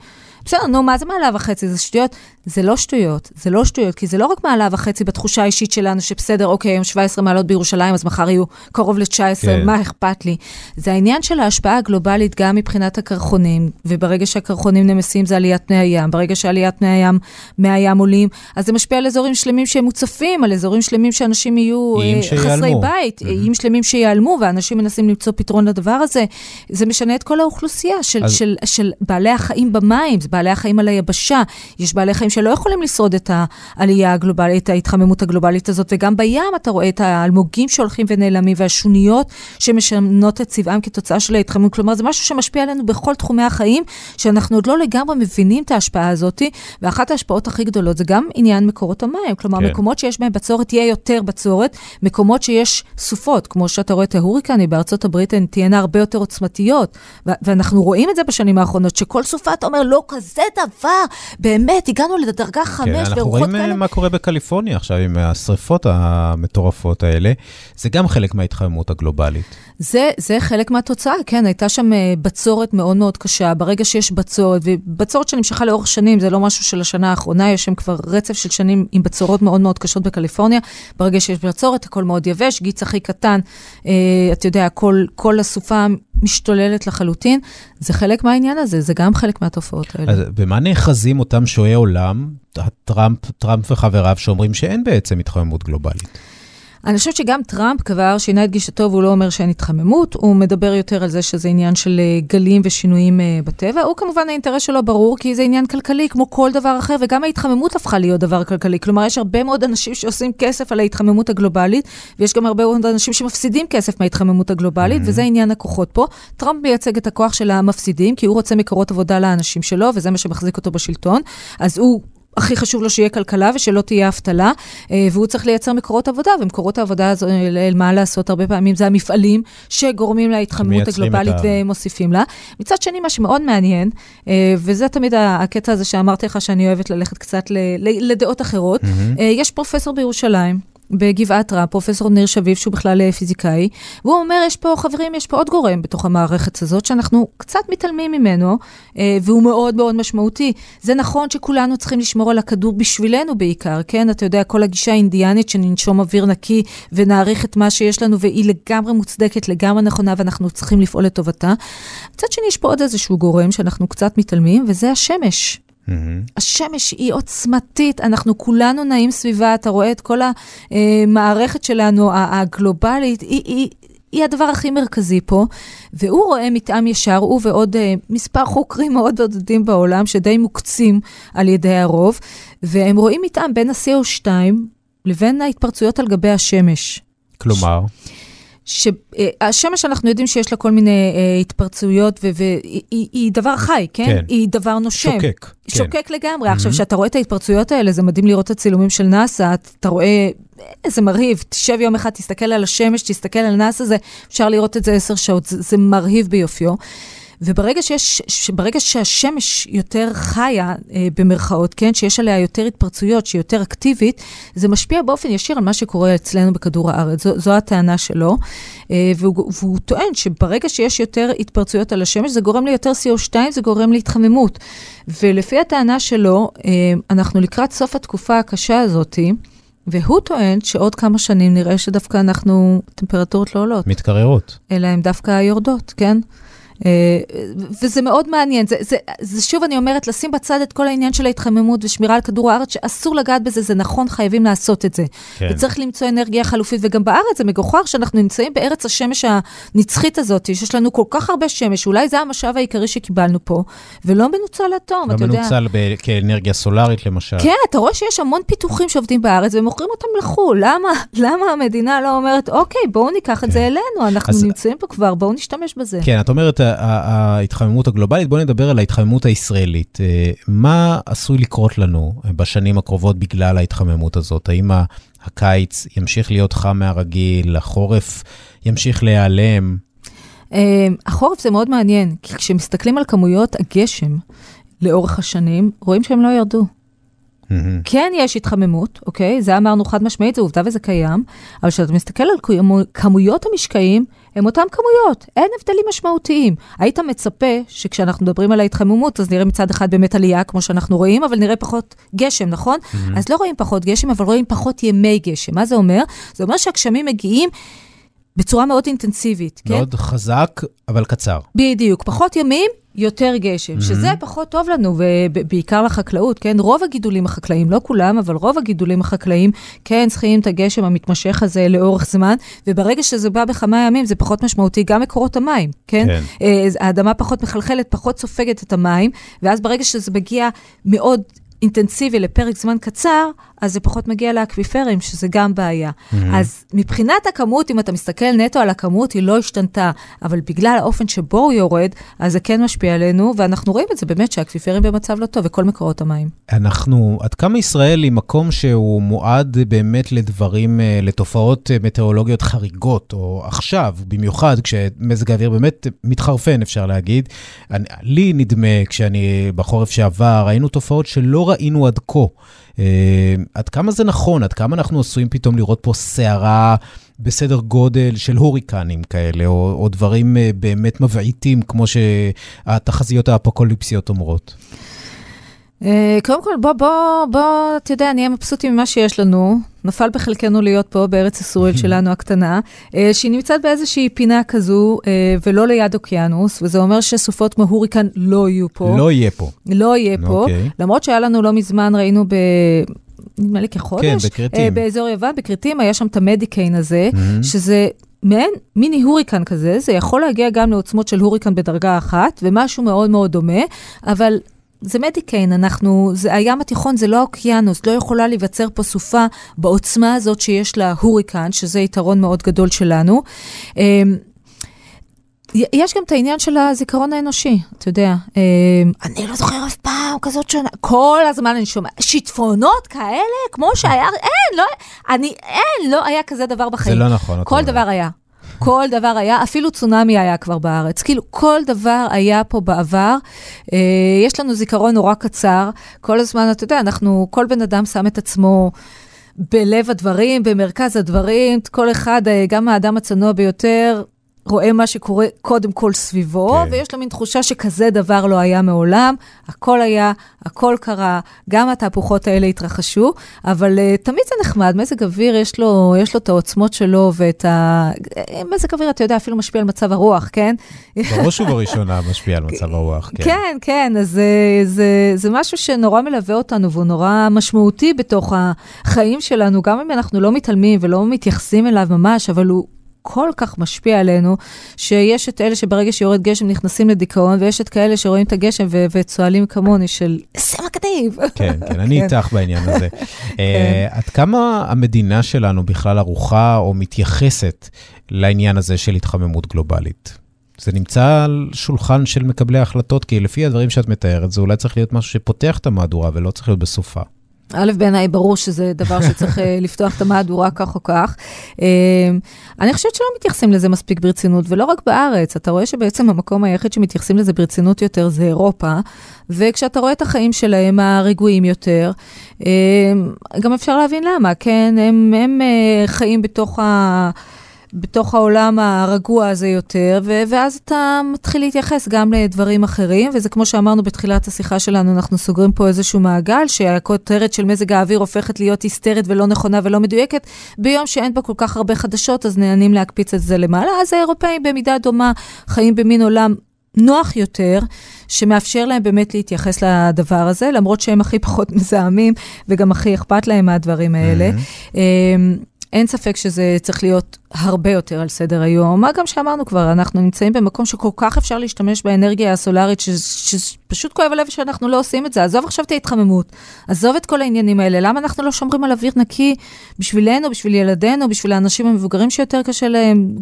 בסדר, נו, מה זה מעלה וחצי? זה שטויות? זה לא שטויות, זה לא שטויות, כי זה לא רק מעלה וחצי בתחושה האישית שלנו, שבסדר, אוקיי, היום 17 מעלות בירושלים, אז מחר יהיו קרוב ל-19, כן. מה אכפת לי? זה העניין של ההשפעה הגלובלית גם מבחינת הקרחונים, וברגע שהקרחונים נמסים זה עליית פני הים, ברגע שעליית פני הים, מי הים עולים, אז זה משפיע על אזורים שלמים שהם מוצפים, על אזורים שלמים שאנשים יהיו אה. חסרי בית, איים שלמים שיעלמו, ואנשים מנסים למצוא פתרון לדבר הזה. זה משנה את כל האוכלוסייה של, אז- של, של בעלי החיים במים, בעלי החיים על היבשה. יש בעלי חיים שלא יכולים לשרוד את העלייה הגלובלית, את ההתחממות הגלובלית הזאת, וגם בים אתה רואה את האלמוגים שהולכים ונעלמים, והשוניות שמשנות את צבעם כתוצאה של ההתחממות. כלומר, זה משהו שמשפיע עלינו בכל תחומי החיים, שאנחנו עוד לא לגמרי מבינים את ההשפעה הזאת, ואחת ההשפעות הכי גדולות זה גם עניין מקורות המים. כלומר, כן. מקומות שיש בהם בצורת, תהיה יותר בצורת, מקומות שיש סופות, כמו שאתה רואה את ההוריקני בארצות הברית, הן תהיינה הרבה יותר עוצמתיות. ואנחנו רואים את זה בשנים האחרונות, שכל סופה אתה אומר, לא כזה דבר, באמת, הגענו לדרגה חמש, כן, אנחנו ורוחות רואים אה, כאלה. מה קורה בקליפורניה עכשיו עם השריפות המטורפות האלה. זה גם חלק מההתחממות הגלובלית. זה, זה חלק מהתוצאה, כן, הייתה שם אה, בצורת מאוד מאוד קשה. ברגע שיש בצורת, ובצורת שנמשכה לאורך שנים, זה לא משהו של השנה האחרונה, יש שם כבר רצף של שנים עם בצורות מאוד מאוד קשות בקליפורניה. ברגע שיש בצורת, הכל מאוד יבש, גיץ הכי קטן, אה, אתה יודע, כל, כל הסופה משתוללת לחלוטין. זה חלק מהעניין הזה, זה גם חלק מהתופעות האלה. אז במה נאחזים אותם שועי עולם, טראמפ, טראמפ וחבריו, שאומרים שאין בעצם התחממות גלובלית? אני חושבת שגם טראמפ כבר שינה את גישתו, והוא לא אומר שאין התחממות, הוא מדבר יותר על זה שזה עניין של אה, גלים ושינויים אה, בטבע. הוא כמובן, האינטרס שלו ברור, כי זה עניין כלכלי, כמו כל דבר אחר, וגם ההתחממות הפכה להיות דבר כלכלי. כלומר, יש הרבה מאוד אנשים שעושים כסף על ההתחממות הגלובלית, ויש גם הרבה מאוד אנשים שמפסידים כסף מההתחממות הגלובלית, וזה עניין הכוחות פה. טראמפ מייצג את הכוח של המפסידים, כי הוא רוצה מקורות עבודה לאנשים שלו, וזה מה שמחזיק אותו בשלטון. אז הוא... הכי חשוב לו שיהיה כלכלה ושלא תהיה אבטלה, אה, והוא צריך לייצר מקורות עבודה, ומקורות העבודה, הזו, אה, מה לעשות, הרבה פעמים זה המפעלים שגורמים להתחממות הגלובלית ה... ומוסיפים לה. מצד שני, מה שמאוד מעניין, אה, וזה תמיד הקטע הזה שאמרתי לך שאני אוהבת ללכת קצת לדעות אחרות, mm-hmm. יש פרופסור בירושלים. בגבעת רם, פרופסור ניר שביב, שהוא בכלל אה, פיזיקאי, והוא אומר, יש פה, חברים, יש פה עוד גורם בתוך המערכת הזאת, שאנחנו קצת מתעלמים ממנו, אה, והוא מאוד מאוד משמעותי. זה נכון שכולנו צריכים לשמור על הכדור בשבילנו בעיקר, כן? אתה יודע, כל הגישה האינדיאנית שננשום אוויר נקי ונעריך את מה שיש לנו, והיא לגמרי מוצדקת, לגמרי נכונה, ואנחנו צריכים לפעול לטובתה. מצד שני, יש פה עוד איזשהו גורם שאנחנו קצת מתעלמים, וזה השמש. Mm-hmm. השמש היא עוצמתית, אנחנו כולנו נעים סביבה, אתה רואה את כל המערכת שלנו, הגלובלית, היא, היא, היא הדבר הכי מרכזי פה, והוא רואה מתאם ישר, הוא ועוד uh, מספר חוקרים מאוד עודדים בעולם, שדי מוקצים על ידי הרוב, והם רואים מתאם בין ה-CO2 לבין ההתפרצויות על גבי השמש. כלומר? ש... שהשמש, אנחנו יודעים שיש לה כל מיני uh, התפרצויות, והיא דבר חי, כן? כן? היא דבר נושם. שוקק. כן. שוקק כן. לגמרי. Mm-hmm. עכשיו, כשאתה רואה את ההתפרצויות האלה, זה מדהים לראות את הצילומים של נאס"א, אתה רואה איזה מרהיב, תשב יום אחד, תסתכל על השמש, תסתכל על נאס"א, זה, אפשר לראות את זה עשר שעות, זה, זה מרהיב ביופיו. וברגע שיש, ברגע שהשמש יותר חיה, אה, במרכאות, כן, שיש עליה יותר התפרצויות, שהיא יותר אקטיבית, זה משפיע באופן ישיר על מה שקורה אצלנו בכדור הארץ. זו, זו הטענה שלו. אה, והוא, והוא טוען שברגע שיש יותר התפרצויות על השמש, זה גורם ליותר CO2, זה גורם להתחממות. ולפי הטענה שלו, אה, אנחנו לקראת סוף התקופה הקשה הזאתי, והוא טוען שעוד כמה שנים נראה שדווקא אנחנו, טמפרטורות לא עולות. מתקררות. אלא הן דווקא יורדות, כן? אה, וזה מאוד מעניין. זה, זה, זה שוב, אני אומרת, לשים בצד את כל העניין של ההתחממות ושמירה על כדור הארץ, שאסור לגעת בזה, זה נכון, חייבים לעשות את זה. כן. וצריך למצוא אנרגיה חלופית, וגם בארץ זה מגוחך שאנחנו נמצאים בארץ השמש הנצחית הזאת, שיש לנו כל כך הרבה שמש, אולי זה המשאב העיקרי שקיבלנו פה, ולא מנוצל תום, לא אתה יודע. לא מנוצל ב- כאנרגיה סולארית, למשל. כן, אתה רואה שיש המון פיתוחים שעובדים בארץ ומוכרים אותם לחו"ל. למה, למה המדינה לא אומרת, אוקיי, בואו ניקח כן. את זה כן. אלינו, אנחנו אז... נמצאים פה כבר, בואו נשתמש בזה. כן, את אומרת, ההתחממות הגלובלית, בואו נדבר על ההתחממות הישראלית. אה, מה עשוי לקרות לנו בשנים הקרובות בגלל ההתחממות הזאת? האם הקיץ ימשיך להיות חם מהרגיל, החורף ימשיך להיעלם? אה, החורף זה מאוד מעניין, כי כשמסתכלים על כמויות הגשם לאורך השנים, רואים שהם לא ירדו. Mm-hmm. כן יש התחממות, אוקיי? זה אמרנו חד משמעית, זו עובדה וזה קיים, אבל כשאתה מסתכל על כמויות המשקעים, הם אותם כמויות, אין הבדלים משמעותיים. היית מצפה שכשאנחנו מדברים על ההתחממות, אז נראה מצד אחד באמת עלייה, כמו שאנחנו רואים, אבל נראה פחות גשם, נכון? Mm-hmm. אז לא רואים פחות גשם, אבל רואים פחות ימי גשם. מה זה אומר? זה אומר שהגשמים מגיעים... בצורה מאוד אינטנסיבית, מאוד כן? מאוד חזק, אבל קצר. בדיוק, פחות ימים, יותר גשם, mm-hmm. שזה פחות טוב לנו, ובעיקר לחקלאות, כן? רוב הגידולים החקלאיים, לא כולם, אבל רוב הגידולים החקלאיים, כן, צריכים את הגשם המתמשך הזה לאורך זמן, וברגע שזה בא בכמה ימים, זה פחות משמעותי, גם מקורות המים, כן? כן. אה, האדמה פחות מחלחלת, פחות סופגת את המים, ואז ברגע שזה מגיע מאוד אינטנסיבי לפרק זמן קצר, אז זה פחות מגיע לאקוויפרים, שזה גם בעיה. Mm-hmm. אז מבחינת הכמות, אם אתה מסתכל נטו על הכמות, היא לא השתנתה, אבל בגלל האופן שבו הוא יורד, אז זה כן משפיע עלינו, ואנחנו רואים את זה באמת שהאקוויפרים במצב לא טוב, וכל מקורות המים. אנחנו, עד כמה ישראל היא מקום שהוא מועד באמת לדברים, אה, לתופעות אה, מטאורולוגיות חריגות, או עכשיו, במיוחד כשמזג האוויר באמת מתחרפן, אפשר להגיד. אני, לי נדמה, כשאני בחורף שעבר, ראינו תופעות שלא ראינו עד כה. אה, עד כמה זה נכון? עד כמה אנחנו עשויים פתאום לראות פה סערה בסדר גודל של הוריקנים כאלה, או, או דברים אה, באמת מבעיטים, כמו שהתחזיות האפוקוליפסיות אומרות? אה, קודם כל, בוא, בוא, בוא, אתה יודע, נהיה מבסוטים ממה שיש לנו. נפל בחלקנו להיות פה בארץ ישראל שלנו הקטנה, אה, שהיא נמצאת באיזושהי פינה כזו, אה, ולא ליד אוקיינוס, וזה אומר שסופות כמו הוריקן לא יהיו פה. לא יהיה פה. לא יהיה פה, okay. אוקיי. למרות שהיה לנו לא מזמן, ראינו ב... נדמה לי כחודש. כן, בכרתים. באזור יוון, בכרתים, היה שם את המדיקיין הזה, mm-hmm. שזה מעין מיני הוריקן כזה, זה יכול להגיע גם לעוצמות של הוריקן בדרגה אחת, ומשהו מאוד מאוד דומה, אבל זה מדיקיין, אנחנו, זה, הים התיכון זה לא אוקיינוס, לא יכולה להיווצר פה סופה בעוצמה הזאת שיש לה הוריקן, שזה יתרון מאוד גדול שלנו. אמ, יש גם את העניין של הזיכרון האנושי, אתה יודע. אה, אני לא זוכר אף פעם כזאת שנה, כל הזמן אני שומעת, שיטפונות כאלה, כמו שהיה, אין, לא, אני, אין, לא היה כזה דבר בחיים. זה לא נכון. כל דבר היה. כל דבר היה, אפילו צונאמי היה כבר בארץ. כאילו, כל דבר היה פה בעבר. אה, יש לנו זיכרון נורא קצר. כל הזמן, אתה יודע, אנחנו, כל בן אדם שם את עצמו... בלב הדברים, במרכז הדברים, כל אחד, אה, גם האדם הצנוע ביותר, רואה מה שקורה קודם כל סביבו, כן. ויש לו מין תחושה שכזה דבר לא היה מעולם. הכל היה, הכל קרה, גם התהפוכות האלה התרחשו, אבל uh, תמיד זה נחמד, מזג אוויר יש לו, יש לו את העוצמות שלו ואת ה... מזג אוויר, אתה יודע, אפילו משפיע על מצב הרוח, כן? בראש ובראשונה משפיע על מצב הרוח, כן. כן, כן, אז זה, זה, זה משהו שנורא מלווה אותנו והוא נורא משמעותי בתוך החיים שלנו, גם אם אנחנו לא מתעלמים ולא מתייחסים אליו ממש, אבל הוא... כל כך משפיע עלינו, שיש את אלה שברגע שיורד גשם נכנסים לדיכאון, ויש את כאלה שרואים את הגשם ו- וצועלים כמוני של, זה מגניב. כן, כן, אני כן. איתך בעניין הזה. כן. uh, עד כמה המדינה שלנו בכלל ערוכה או מתייחסת לעניין הזה של התחממות גלובלית? זה נמצא על שולחן של מקבלי ההחלטות, כי לפי הדברים שאת מתארת, זה אולי צריך להיות משהו שפותח את המהדורה ולא צריך להיות בסופה. א', בעיניי ברור שזה דבר שצריך אה, לפתוח את המהדורה כך או כך. אה, אני חושבת שלא מתייחסים לזה מספיק ברצינות, ולא רק בארץ. אתה רואה שבעצם המקום היחיד שמתייחסים לזה ברצינות יותר זה אירופה, וכשאתה רואה את החיים שלהם הרגועים יותר, אה, גם אפשר להבין למה, כן? הם, הם חיים בתוך ה... בתוך העולם הרגוע הזה יותר, ו- ואז אתה מתחיל להתייחס גם לדברים אחרים, וזה כמו שאמרנו בתחילת השיחה שלנו, אנחנו סוגרים פה איזשהו מעגל, שהכותרת של מזג האוויר הופכת להיות היסטרית ולא נכונה ולא מדויקת. ביום שאין בה כל כך הרבה חדשות, אז נהנים להקפיץ את זה למעלה. אז האירופאים במידה דומה חיים במין עולם נוח יותר, שמאפשר להם באמת להתייחס לדבר הזה, למרות שהם הכי פחות מזהמים וגם הכי אכפת להם מהדברים האלה. Mm-hmm. אין ספק שזה צריך להיות הרבה יותר על סדר היום. מה גם שאמרנו כבר, אנחנו נמצאים במקום שכל כך אפשר להשתמש באנרגיה הסולארית, שפשוט כואב הלב שאנחנו לא עושים את זה. עזוב עכשיו את ההתחממות, עזוב את כל העניינים האלה. למה אנחנו לא שומרים על אוויר נקי בשבילנו, בשביל ילדינו, בשביל האנשים המבוגרים שיותר קשה להם?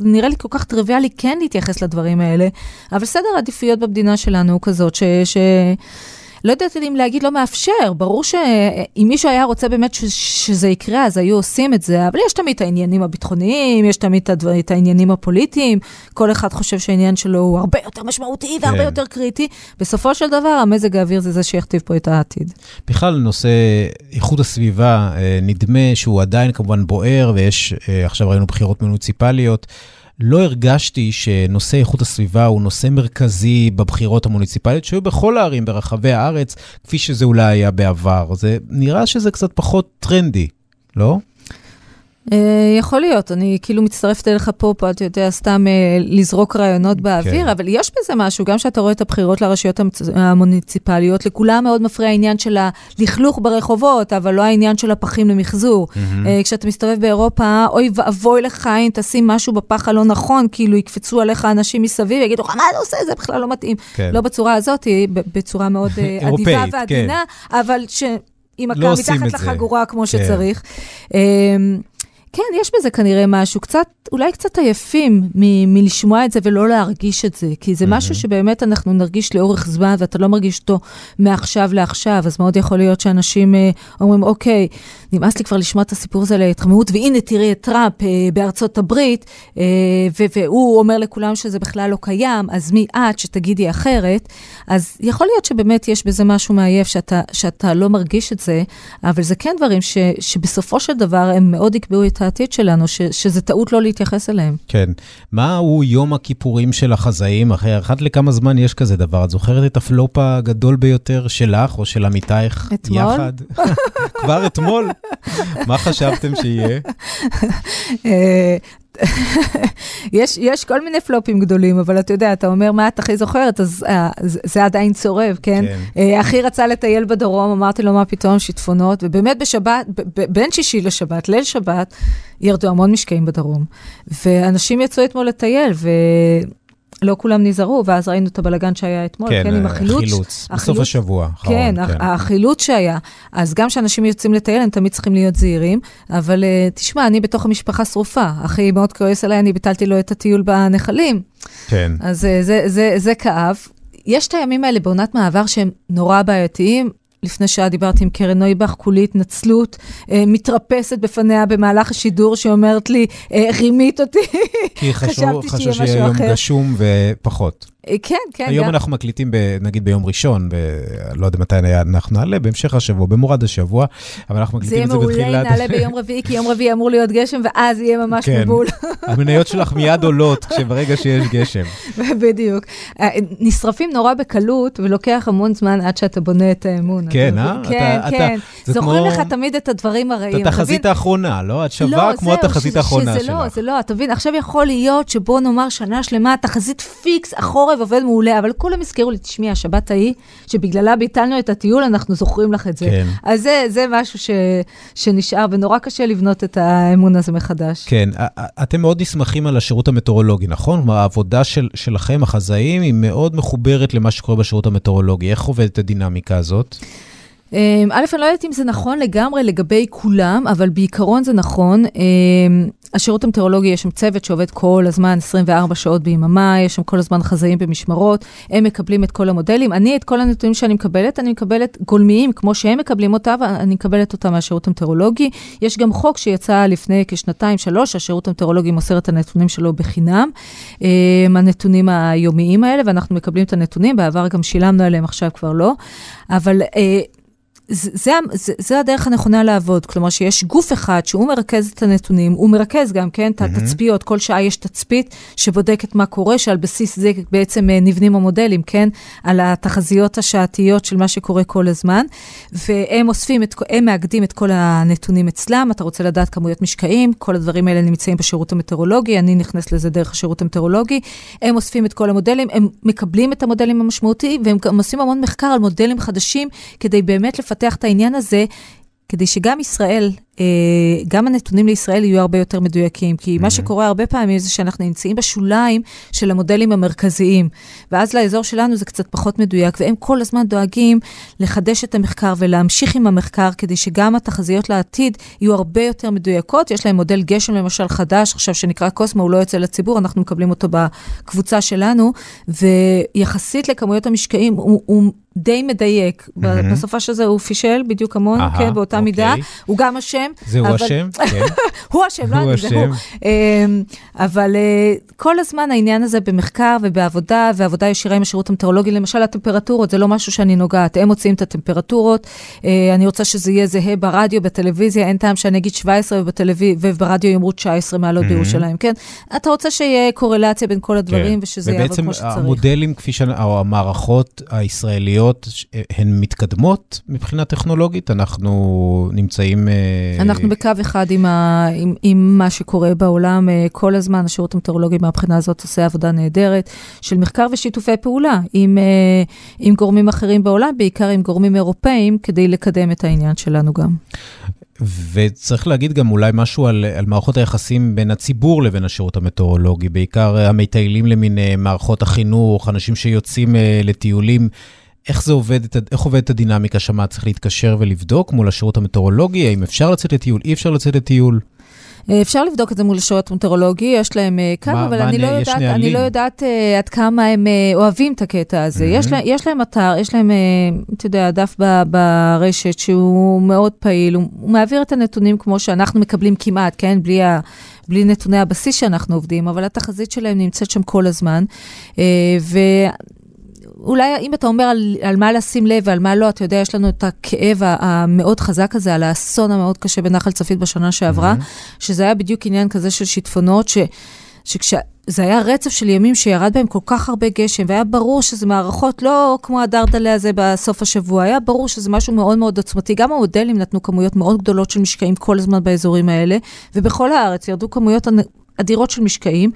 נראה לי כל כך טריוויאלי כן להתייחס לדברים האלה, אבל סדר העדיפויות במדינה שלנו הוא כזאת ש... ש... לא יודעת אם להגיד לא מאפשר, ברור שאם מישהו היה רוצה באמת ש, שזה יקרה, אז היו עושים את זה, אבל יש תמיד את העניינים הביטחוניים, יש תמיד את, הדבר, את העניינים הפוליטיים, כל אחד חושב שהעניין שלו הוא הרבה יותר משמעותי והרבה כן. יותר קריטי. בסופו של דבר, המזג האוויר זה זה שיכתיב פה את העתיד. בכלל, נושא איכות הסביבה, אה, נדמה שהוא עדיין כמובן בוער, ויש, אה, עכשיו ראינו בחירות מוניציפליות. לא הרגשתי שנושא איכות הסביבה הוא נושא מרכזי בבחירות המוניציפליות שהיו בכל הערים ברחבי הארץ, כפי שזה אולי היה בעבר. זה נראה שזה קצת פחות טרנדי, לא? Uh, יכול להיות, אני כאילו מצטרפת אליך פה, פה אתה יודע, סתם uh, לזרוק רעיונות באוויר, כן. אבל יש בזה משהו, גם כשאתה רואה את הבחירות לרשויות המוניציפליות, לכולם מאוד מפריע העניין של הלכלוך ברחובות, אבל לא העניין של הפחים למחזור. Uh, כשאתה מסתובב באירופה, אוי ואבוי לך אם תשים משהו בפח הלא נכון, כאילו יקפצו עליך אנשים מסביב, יגידו לך, מה אתה עושה? זה בכלל לא מתאים. כן. לא בצורה הזאת, בצורה מאוד אדיבה ועדינה, כן. אבל ש... עם הקו לא מתחת לחגורה כמו. שצריך. כן, יש בזה כנראה משהו, קצת, אולי קצת עייפים מ- מלשמוע את זה ולא להרגיש את זה, כי זה mm-hmm. משהו שבאמת אנחנו נרגיש לאורך זמן, ואתה לא מרגיש אותו מעכשיו לעכשיו, אז מאוד יכול להיות שאנשים אה, אומרים, אוקיי, נמאס לי כבר לשמוע את הסיפור הזה להתחממות, והנה תראי את טראמפ אה, בארצות הברית, אה, ו- והוא אומר לכולם שזה בכלל לא קיים, אז מי את שתגידי אחרת? אז יכול להיות שבאמת יש בזה משהו מעייף, שאתה, שאתה לא מרגיש את זה, אבל זה כן דברים ש- שבסופו של דבר הם מאוד יקבעו את העתיד שלנו, ש- שזה טעות לא להתייחס אליהם. כן. מהו יום הכיפורים של החזאים? אחרי אחת לכמה זמן יש כזה דבר. את זוכרת את הפלופ הגדול ביותר שלך או של עמיתייך אתמול? יחד? כבר אתמול? מה חשבתם שיהיה? יש, יש כל מיני פלופים גדולים, אבל אתה יודע, אתה אומר מה את הכי זוכרת, אז אה, זה, זה עדיין צורב, כן? כן. אה, אחי רצה לטייל בדרום, אמרתי לו, מה פתאום, שיטפונות, ובאמת בשבת, בין שישי לשבת, ליל שבת, ירדו המון משקעים בדרום. ואנשים יצאו אתמול לטייל, ו... לא כולם נזהרו, ואז ראינו את הבלגן שהיה אתמול, כן, כן עם החילוץ. חילוץ, בסוף השבוע. כן, כן, החילוץ שהיה. אז גם כשאנשים יוצאים לטייל, הם תמיד צריכים להיות זהירים, אבל uh, תשמע, אני בתוך המשפחה שרופה. אחי מאוד כועס עליי, אני ביטלתי לו את הטיול בנחלים. כן. אז אה, זה, זה, זה כאב. יש את הימים האלה בעונת מעבר שהם נורא בעייתיים. לפני שעה דיברתי עם קרן נויבך, כולי התנצלות, אה, מתרפסת בפניה במהלך השידור, שאומרת לי, אה, רימית אותי, כי חשבו, חשבו שיהיה יום אחר. גשום ופחות. אה, כן, כן. היום גם- אנחנו מקליטים, ב, נגיד ביום ראשון, ב- לא יודע מתי אנחנו נעלה, בהמשך השבוע, במורד השבוע, אבל אנחנו זה מקליטים יהיה את זה מעולה בתחילת... אם נעלה ביום רביעי, כי יום רביעי אמור להיות גשם, ואז יהיה ממש כן. מבול. המניות שלך מיד עולות כשברגע שיש גשם. בדיוק. אה, נשרפים נורא בקלות, ולוקח המון זמן עד שאתה בונה את האמון. כן, אתה אה? כן, אתה- כן. זה זוכרים כמו- לך תמיד את הדברים הרעים. את אתה התחזית? האחרונה, לא? את שווה לא, כמו זהו, התחזית האחרונה שזה שלך. לא, זה לא, אתה מבין, עכשיו יכול להיות שבוא נאמר שנה שלמה, תחזית פיקס, החורף עובד מעולה, אבל כולם הזכירו לי, תשמעי, השבת ההיא, שבגללה ביטלנו את הטיול, אנחנו זוכרים לך את זה. כן. אז זה, זה משהו ש, שנשאר, ונורא קשה לבנות את האמון הזה מחדש. כן, אתם מאוד נסמכים על השירות המטאורולוגי, נכון? כלומר, העבודה של, שלכם, החזאים, היא מאוד מחוברת למה שקורה בשירות המטאורולוגי. איך עובדת הדינמיקה הזאת? אמ, א', אני לא יודעת אם זה נכון לגמרי לגבי כולם, אבל בעיקרון זה נכון. אמ, השירות המטאורולוגי, יש שם צוות שעובד כל הזמן, 24 שעות ביממה, יש שם כל הזמן חזאים במשמרות, הם מקבלים את כל המודלים. אני, את כל הנתונים שאני מקבלת, אני מקבלת גולמיים, כמו שהם מקבלים אותה, ואני מקבלת אותה מהשירות המטאורולוגי. יש גם חוק שיצא לפני כשנתיים, שלוש, השירות המטאורולוגי מוסר את הנתונים שלו בחינם, אמ, הנתונים היומיים האלה, ואנחנו מקבלים את הנתונים, בעבר גם שילמנו עליהם, עכשיו כבר לא. אבל... זה, זה, זה, זה הדרך הנכונה לעבוד, כלומר שיש גוף אחד שהוא מרכז את הנתונים, הוא מרכז גם, כן, את התצפיות, כל שעה יש תצפית שבודקת מה קורה, שעל בסיס זה בעצם אה, נבנים המודלים, כן, על התחזיות השעתיות של מה שקורה כל הזמן, והם אוספים, את, הם מאגדים את כל הנתונים אצלם, אתה רוצה לדעת כמויות משקעים, כל הדברים האלה נמצאים בשירות המטאורולוגי, אני נכנס לזה דרך השירות המטאורולוגי, הם אוספים את כל המודלים, הם מקבלים את המודלים המשמעותיים, והם גם עושים המון מחקר על מודלים חדשים, כדי באמת לפתח את העניין הזה, כדי שגם ישראל, גם הנתונים לישראל יהיו הרבה יותר מדויקים. כי מה שקורה הרבה פעמים זה שאנחנו נמצאים בשוליים של המודלים המרכזיים, ואז לאזור שלנו זה קצת פחות מדויק, והם כל הזמן דואגים לחדש את המחקר ולהמשיך עם המחקר, כדי שגם התחזיות לעתיד יהיו הרבה יותר מדויקות. יש להם מודל גשם למשל חדש, עכשיו שנקרא קוסמו, הוא לא יוצא לציבור, אנחנו מקבלים אותו בקבוצה שלנו, ויחסית לכמויות המשקעים, הוא... הוא די מדייק. Mm-hmm. בסופה של זה הוא פישל בדיוק כמונו, אהה, כן, באותה אוקיי. מידה. הוא גם אשם. זהו אבל- השם? כן. הוא אשם, לא הוא אני, זה אשם. הוא. אמ, אבל אה, כל הזמן העניין הזה במחקר ובעבודה, ועבודה ישירה עם השירות המטאורולוגי, למשל הטמפרטורות, זה לא משהו שאני נוגעת, הם מוציאים את הטמפרטורות, אה, אני רוצה שזה יהיה זהה ברדיו, בטלוויזיה, אין טעם שאני אגיד 17 ובטלוויזיה, וברדיו יאמרו 19 מעלות. בירושלים, כן? אתה רוצה שיהיה קורלציה בין כל הדברים, ושזה יעבוד כמו ובעצם שצריך. המודלים, כפי ש... או המערכות הישראליות, הן מתקדמות מבחינה טכנולוגית? אנחנו נמצאים... אנחנו בקו אחד עם, ה, עם, עם מה שקורה בעולם אה, כל הזמן. השירות המטאורולוגי מהבחינה הזאת עושה עבודה נהדרת של מחקר ושיתופי פעולה עם, אה, עם גורמים אחרים בעולם, בעיקר עם גורמים אירופאים, כדי לקדם את העניין שלנו גם. וצריך להגיד גם אולי משהו על, על מערכות היחסים בין הציבור לבין השירות המטאורולוגי, בעיקר המטיילים למיניהם, מערכות החינוך, אנשים שיוצאים אה, לטיולים. איך זה עובד, איך עובדת הדינמיקה שם? צריך להתקשר ולבדוק מול השירות המטאורולוגי? האם אפשר לצאת לטיול? אי אפשר לצאת לטיול? אה, אפשר לבדוק את זה מול השירות המטאורולוגי, יש להם אה, קו, מה- אבל אני לא יש יודעת, אני? לא יודעת אה, עד כמה הם אה, אוהבים את הקטע הזה. יש, Mhm. לה, יש להם אתר, יש להם, אה, אתה יודע, דף ב, ברשת שהוא מאוד פעיל, הוא, הוא מעביר את הנתונים כמו שאנחנו מקבלים כמעט, כן? בלי, ה, בלי נתוני הבסיס שאנחנו עובדים, אבל התחזית שלהם נמצאת שם כל הזמן. אה, ו... אולי אם אתה אומר על, על מה לשים לב ועל מה לא, אתה יודע, יש לנו את הכאב המאוד חזק הזה על האסון המאוד קשה בנחל צפית בשנה שעברה, שזה היה בדיוק עניין כזה של שיטפונות, ש, שכשזה היה רצף של ימים שירד בהם כל כך הרבה גשם, והיה ברור שזה מערכות לא כמו הדרדלה הזה בסוף השבוע, היה ברור שזה משהו מאוד מאוד עוצמתי. גם המודלים נתנו כמויות מאוד גדולות של משקעים כל הזמן באזורים האלה, ובכל הארץ ירדו כמויות אדירות של משקעים.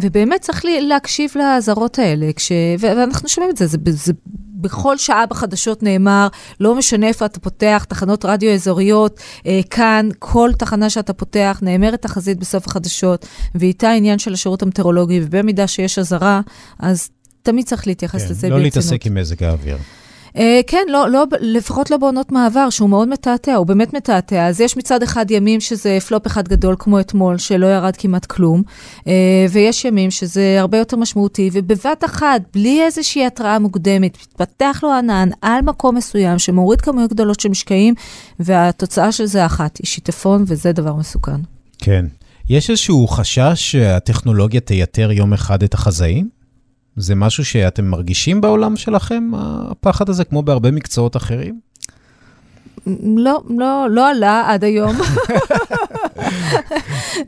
ובאמת צריך להקשיב לאזהרות האלה, כש... ואנחנו שומעים את זה, זה, זה בכל שעה בחדשות נאמר, לא משנה איפה אתה פותח, תחנות רדיו אזוריות, אה, כאן, כל תחנה שאתה פותח, נאמרת תחזית בסוף החדשות, ואיתה העניין של השירות המטאורולוגי, ובמידה שיש אזהרה, אז תמיד צריך להתייחס כן, לזה לא ברצינות. להתעסק עם מזג האוויר. אה, כן, לא, לא, לפחות לא בעונות מעבר, שהוא מאוד מתעתע, הוא באמת מתעתע. אז יש מצד אחד ימים שזה פלופ אחד גדול כמו אתמול, שלא ירד כמעט כלום, אה, ויש ימים שזה הרבה יותר משמעותי, ובבת אחת, בלי איזושהי התראה מוקדמת, מתפתח לו ענן על מקום מסוים שמוריד כמויות גדולות של משקעים, והתוצאה של זה אחת, היא שיטפון, וזה דבר מסוכן. כן. יש איזשהו חשש שהטכנולוגיה תייתר יום אחד את החזאים? זה משהו שאתם מרגישים בעולם שלכם, הפחד הזה, כמו בהרבה מקצועות אחרים? לא, לא, לא עלה עד היום.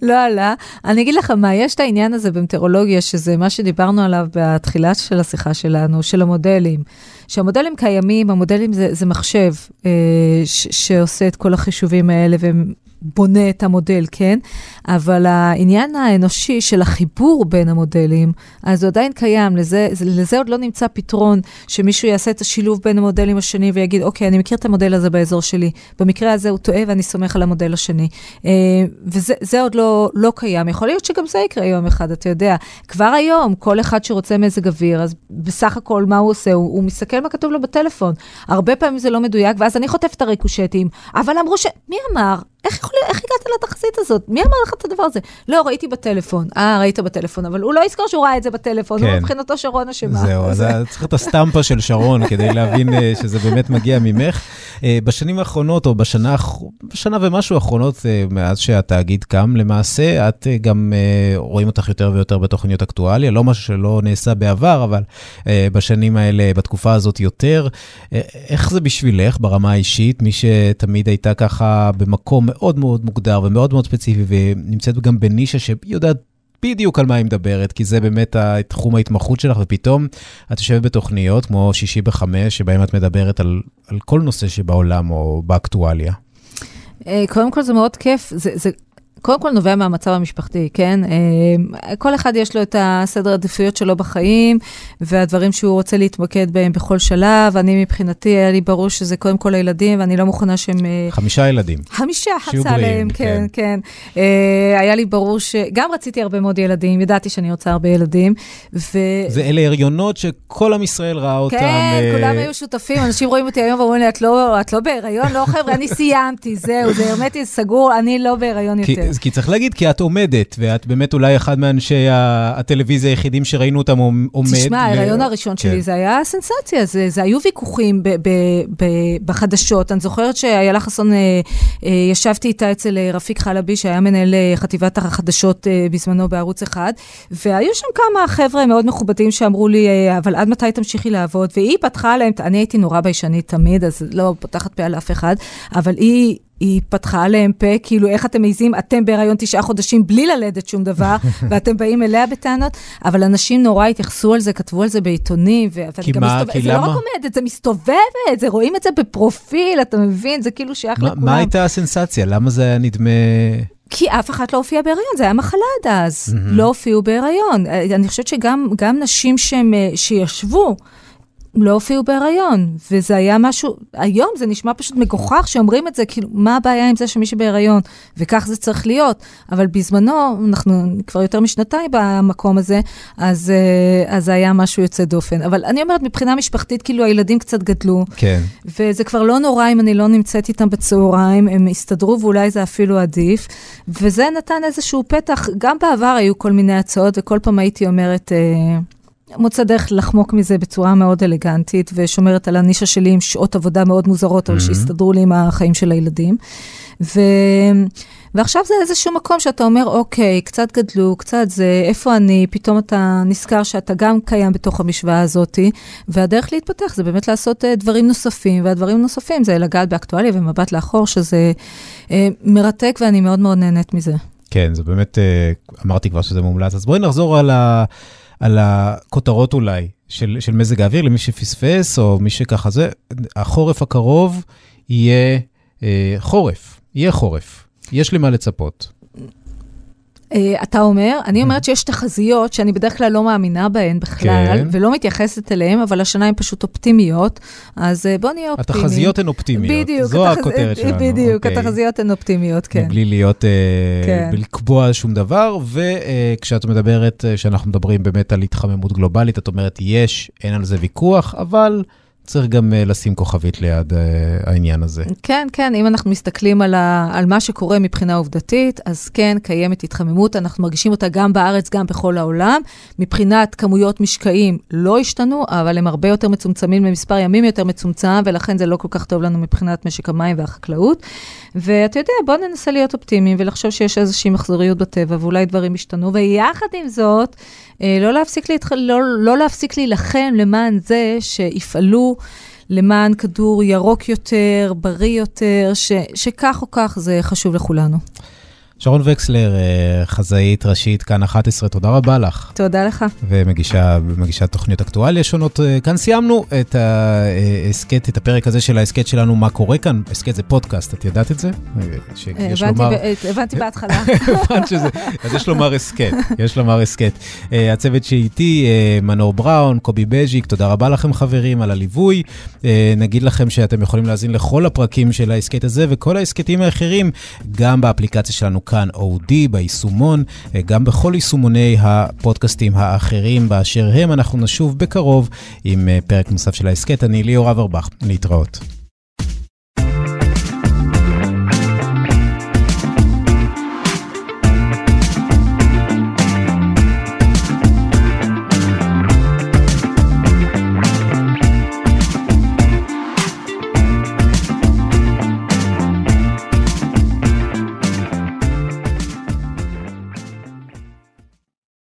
לא עלה. אני אגיד לך מה, יש את העניין הזה במטאורולוגיה, שזה מה שדיברנו עליו בתחילה של השיחה שלנו, של המודלים. שהמודלים קיימים, המודלים זה, זה מחשב אה, ש, שעושה את כל החישובים האלה, והם בונה את המודל, כן? אבל העניין האנושי של החיבור בין המודלים, אז הוא עדיין קיים, לזה, לזה עוד לא נמצא פתרון שמישהו יעשה את השילוב בין המודלים השני ויגיד, אוקיי, אני מכיר את המודל הזה באזור שלי, במקרה הזה הוא טועה ואני סומך על המודל השני. אה, וזה עוד לא, לא קיים. יכול להיות שגם זה יקרה יום אחד, אתה יודע. כבר היום, כל אחד שרוצה מזג אוויר, אז בסך הכל, מה הוא עושה? הוא, הוא מסתכל מה כתוב לו בטלפון. הרבה פעמים זה לא מדויק, ואז אני חוטפת הריקושטים. אבל אמרו ש... מי אמר? איך, יכול, איך הגעת לתחזית הזאת? מי אמר לך את הדבר הזה? לא, ראיתי בטלפון. אה, ראית בטלפון, אבל הוא לא יזכור שהוא ראה את זה בטלפון, כן. הוא מבחינתו שרון אשמה. זהו, אז צריך את הסטמפה של שרון כדי להבין אה, שזה באמת מגיע ממך. אה, בשנים האחרונות, או בשנה, בשנה ומשהו האחרונות, אה, מאז שהתאגיד קם, למעשה, את גם רואים אותך יותר ויותר בתוכניות אקטואליה, לא משהו שלא נעשה בעבר, אבל בשנים האלה, בתקופה הזאת יותר. איך זה בשבילך ברמה האישית, מי שתמיד הייתה ככה במקום מאוד מאוד מוגדר ומאוד מאוד ספציפי, ונמצאת גם בנישה שיודעת בדיוק על מה היא מדברת, כי זה באמת תחום ההתמחות שלך, ופתאום את יושבת בתוכניות כמו שישי בחמש, שבהם את מדברת על, על כל נושא שבעולם או באקטואליה. אה, קודם כל זה מאוד כיף, זה, זה קודם כל נובע מהמצב המשפחתי, כן? אה, כל אחד יש לו את הסדר העדיפויות שלו בחיים, והדברים שהוא רוצה להתמקד בהם בכל שלב. אני מבחינתי, היה לי ברור שזה קודם כל הילדים, ואני לא מוכנה שהם... אה, חמישה ילדים. חמישה, חצה עליהם, כן, כן. כן. היה לי ברור ש... גם רציתי הרבה מאוד ילדים, ידעתי שאני רוצה הרבה ילדים, ו... זה אלה הריונות שכל עם ישראל ראה אותם. כן, כולם היו שותפים, אנשים רואים אותי היום ואומרים לי, את לא, את לא בהיריון? לא, חבר'ה, אני סיימתי, זהו, זה הרמטי סגור, אני לא בהיריון יותר. כי צריך להגיד, כי את עומדת, ואת באמת אולי אחד מאנשי הטלוויזיה היחידים שראינו אותם עומד. תשמע, ההיריון הראשון שלי כן. זה היה סנסציה, זה היו ויכוחים בחדשות. אני זוכרת שאיילה חסון, אה, אה, ישבתי איתה אצל אה, רפיק חלבי, שהיה מנהל חטיבת החדשות בזמנו בערוץ אחד, והיו שם כמה חבר'ה מאוד מכובדים שאמרו לי, אבל עד מתי תמשיכי לעבוד? והיא פתחה להם, אני הייתי נורא ביישנית תמיד, אז לא פותחת פה על אף אחד, אבל היא... היא פתחה עליהם פה, כאילו, איך אתם מעיזים, אתם בהיריון תשעה חודשים בלי ללדת שום דבר, ואתם באים אליה בטענות, אבל אנשים נורא התייחסו על זה, כתבו על זה בעיתונים, ואני גם מסתובבת, זה למה? לא רק עומדת, זה מסתובבת, זה רואים את זה בפרופיל, אתה מבין? זה כאילו שייך לכולם. מה הייתה הסנסציה? למה זה היה נדמה... כי אף אחת לא הופיעה בהיריון, זה היה מחלה עד אז. Mm-hmm. לא הופיעו בהיריון. אני חושבת שגם נשים שהם, אה, שישבו, לא הופיעו בהיריון, וזה היה משהו, היום זה נשמע פשוט מגוחך שאומרים את זה, כאילו, מה הבעיה עם זה שמישהי בהיריון? וכך זה צריך להיות. אבל בזמנו, אנחנו כבר יותר משנתיים במקום הזה, אז, אה, אז זה היה משהו יוצא דופן. אבל אני אומרת, מבחינה משפחתית, כאילו, הילדים קצת גדלו. כן. וזה כבר לא נורא אם אני לא נמצאת איתם בצהריים, הם הסתדרו ואולי זה אפילו עדיף. וזה נתן איזשהו פתח, גם בעבר היו כל מיני הצעות, וכל פעם הייתי אומרת, אה, מוצא דרך לחמוק מזה בצורה מאוד אלגנטית, ושומרת על הנישה שלי עם שעות עבודה מאוד מוזרות, אבל mm-hmm. שיסתדרו לי עם החיים של הילדים. ו... ועכשיו זה איזשהו מקום שאתה אומר, אוקיי, קצת גדלו, קצת זה, איפה אני? פתאום אתה נזכר שאתה גם קיים בתוך המשוואה הזאת, והדרך להתפתח זה באמת לעשות uh, דברים נוספים, והדברים הנוספים זה לגעת באקטואליה ומבט לאחור, שזה uh, מרתק ואני מאוד מאוד נהנית מזה. כן, זה באמת, uh, אמרתי כבר שזה מומלץ, אז בואי נחזור על ה... על הכותרות אולי של, של מזג האוויר, למי שפספס או מי שככה זה, החורף הקרוב יהיה אה, חורף, יהיה חורף, יש לי מה לצפות. Uh, אתה אומר, אני אומרת שיש תחזיות שאני בדרך כלל לא מאמינה בהן בכלל, כן. ולא מתייחסת אליהן, אבל השנה הן פשוט אופטימיות, אז uh, בוא נהיה אופטימיים. התחזיות הן אופטימיות, בדיוק, זו התח... הכותרת שלנו. בדיוק, okay. אוקיי. התחזיות הן אופטימיות, כן. מבלי להיות, כן. לקבוע שום דבר, וכשאת מדברת, uh, שאנחנו מדברים באמת על התחממות גלובלית, את אומרת, יש, אין על זה ויכוח, אבל צריך גם uh, לשים כוכבית ליד uh, העניין הזה. כן, כן, אם אנחנו מסתכלים על, ה, על מה שקורה מבחינה עובדתית, אז כן, קיימת התחממות, אנחנו מרגישים אותה גם בארץ, גם בכל העולם. מבחינת כמויות משקעים לא השתנו, אבל הם הרבה יותר מצומצמים למספר ימים יותר מצומצם, ולכן זה לא כל כך טוב לנו מבחינת משק המים והחקלאות. ואתה יודע, בוא ננסה להיות אופטימיים ולחשוב שיש איזושהי מחזוריות בטבע, ואולי דברים ישתנו, ויחד עם זאת, אה, לא להפסיק, להתח... לא, לא להילחם למען זה שיפעלו למען כדור ירוק יותר, בריא יותר, ש... שכך או כך זה חשוב לכולנו. שרון וקסלר, אה, חזאית ראשית, כאן 11, תודה רבה לך. תודה לך. ומגישה תוכניות אקטואליה שונות. אה, כאן סיימנו את ההסכת, את הפרק הזה של ההסכת שלנו, מה קורה כאן. הסכת זה פודקאסט, את ידעת את זה? אה. הבנתי בהתחלה. הבנת שזה, אז יש לומר הסכת, יש לומר הסכת. הצוות שאיתי, מנור בראון, קובי בז'יק, תודה רבה לכם חברים על הליווי. נגיד לכם שאתם יכולים להאזין לכל הפרקים של ההסכת הזה וכל ההסכתים האחרים, גם באפליקציה שלנו. כאן אודי ביישומון, אה, גם בכל יישומוני הפודקאסטים האחרים באשר הם. אנחנו נשוב בקרוב עם אה, פרק נוסף של ההסכת. אני ליאור אברבך, להתראות.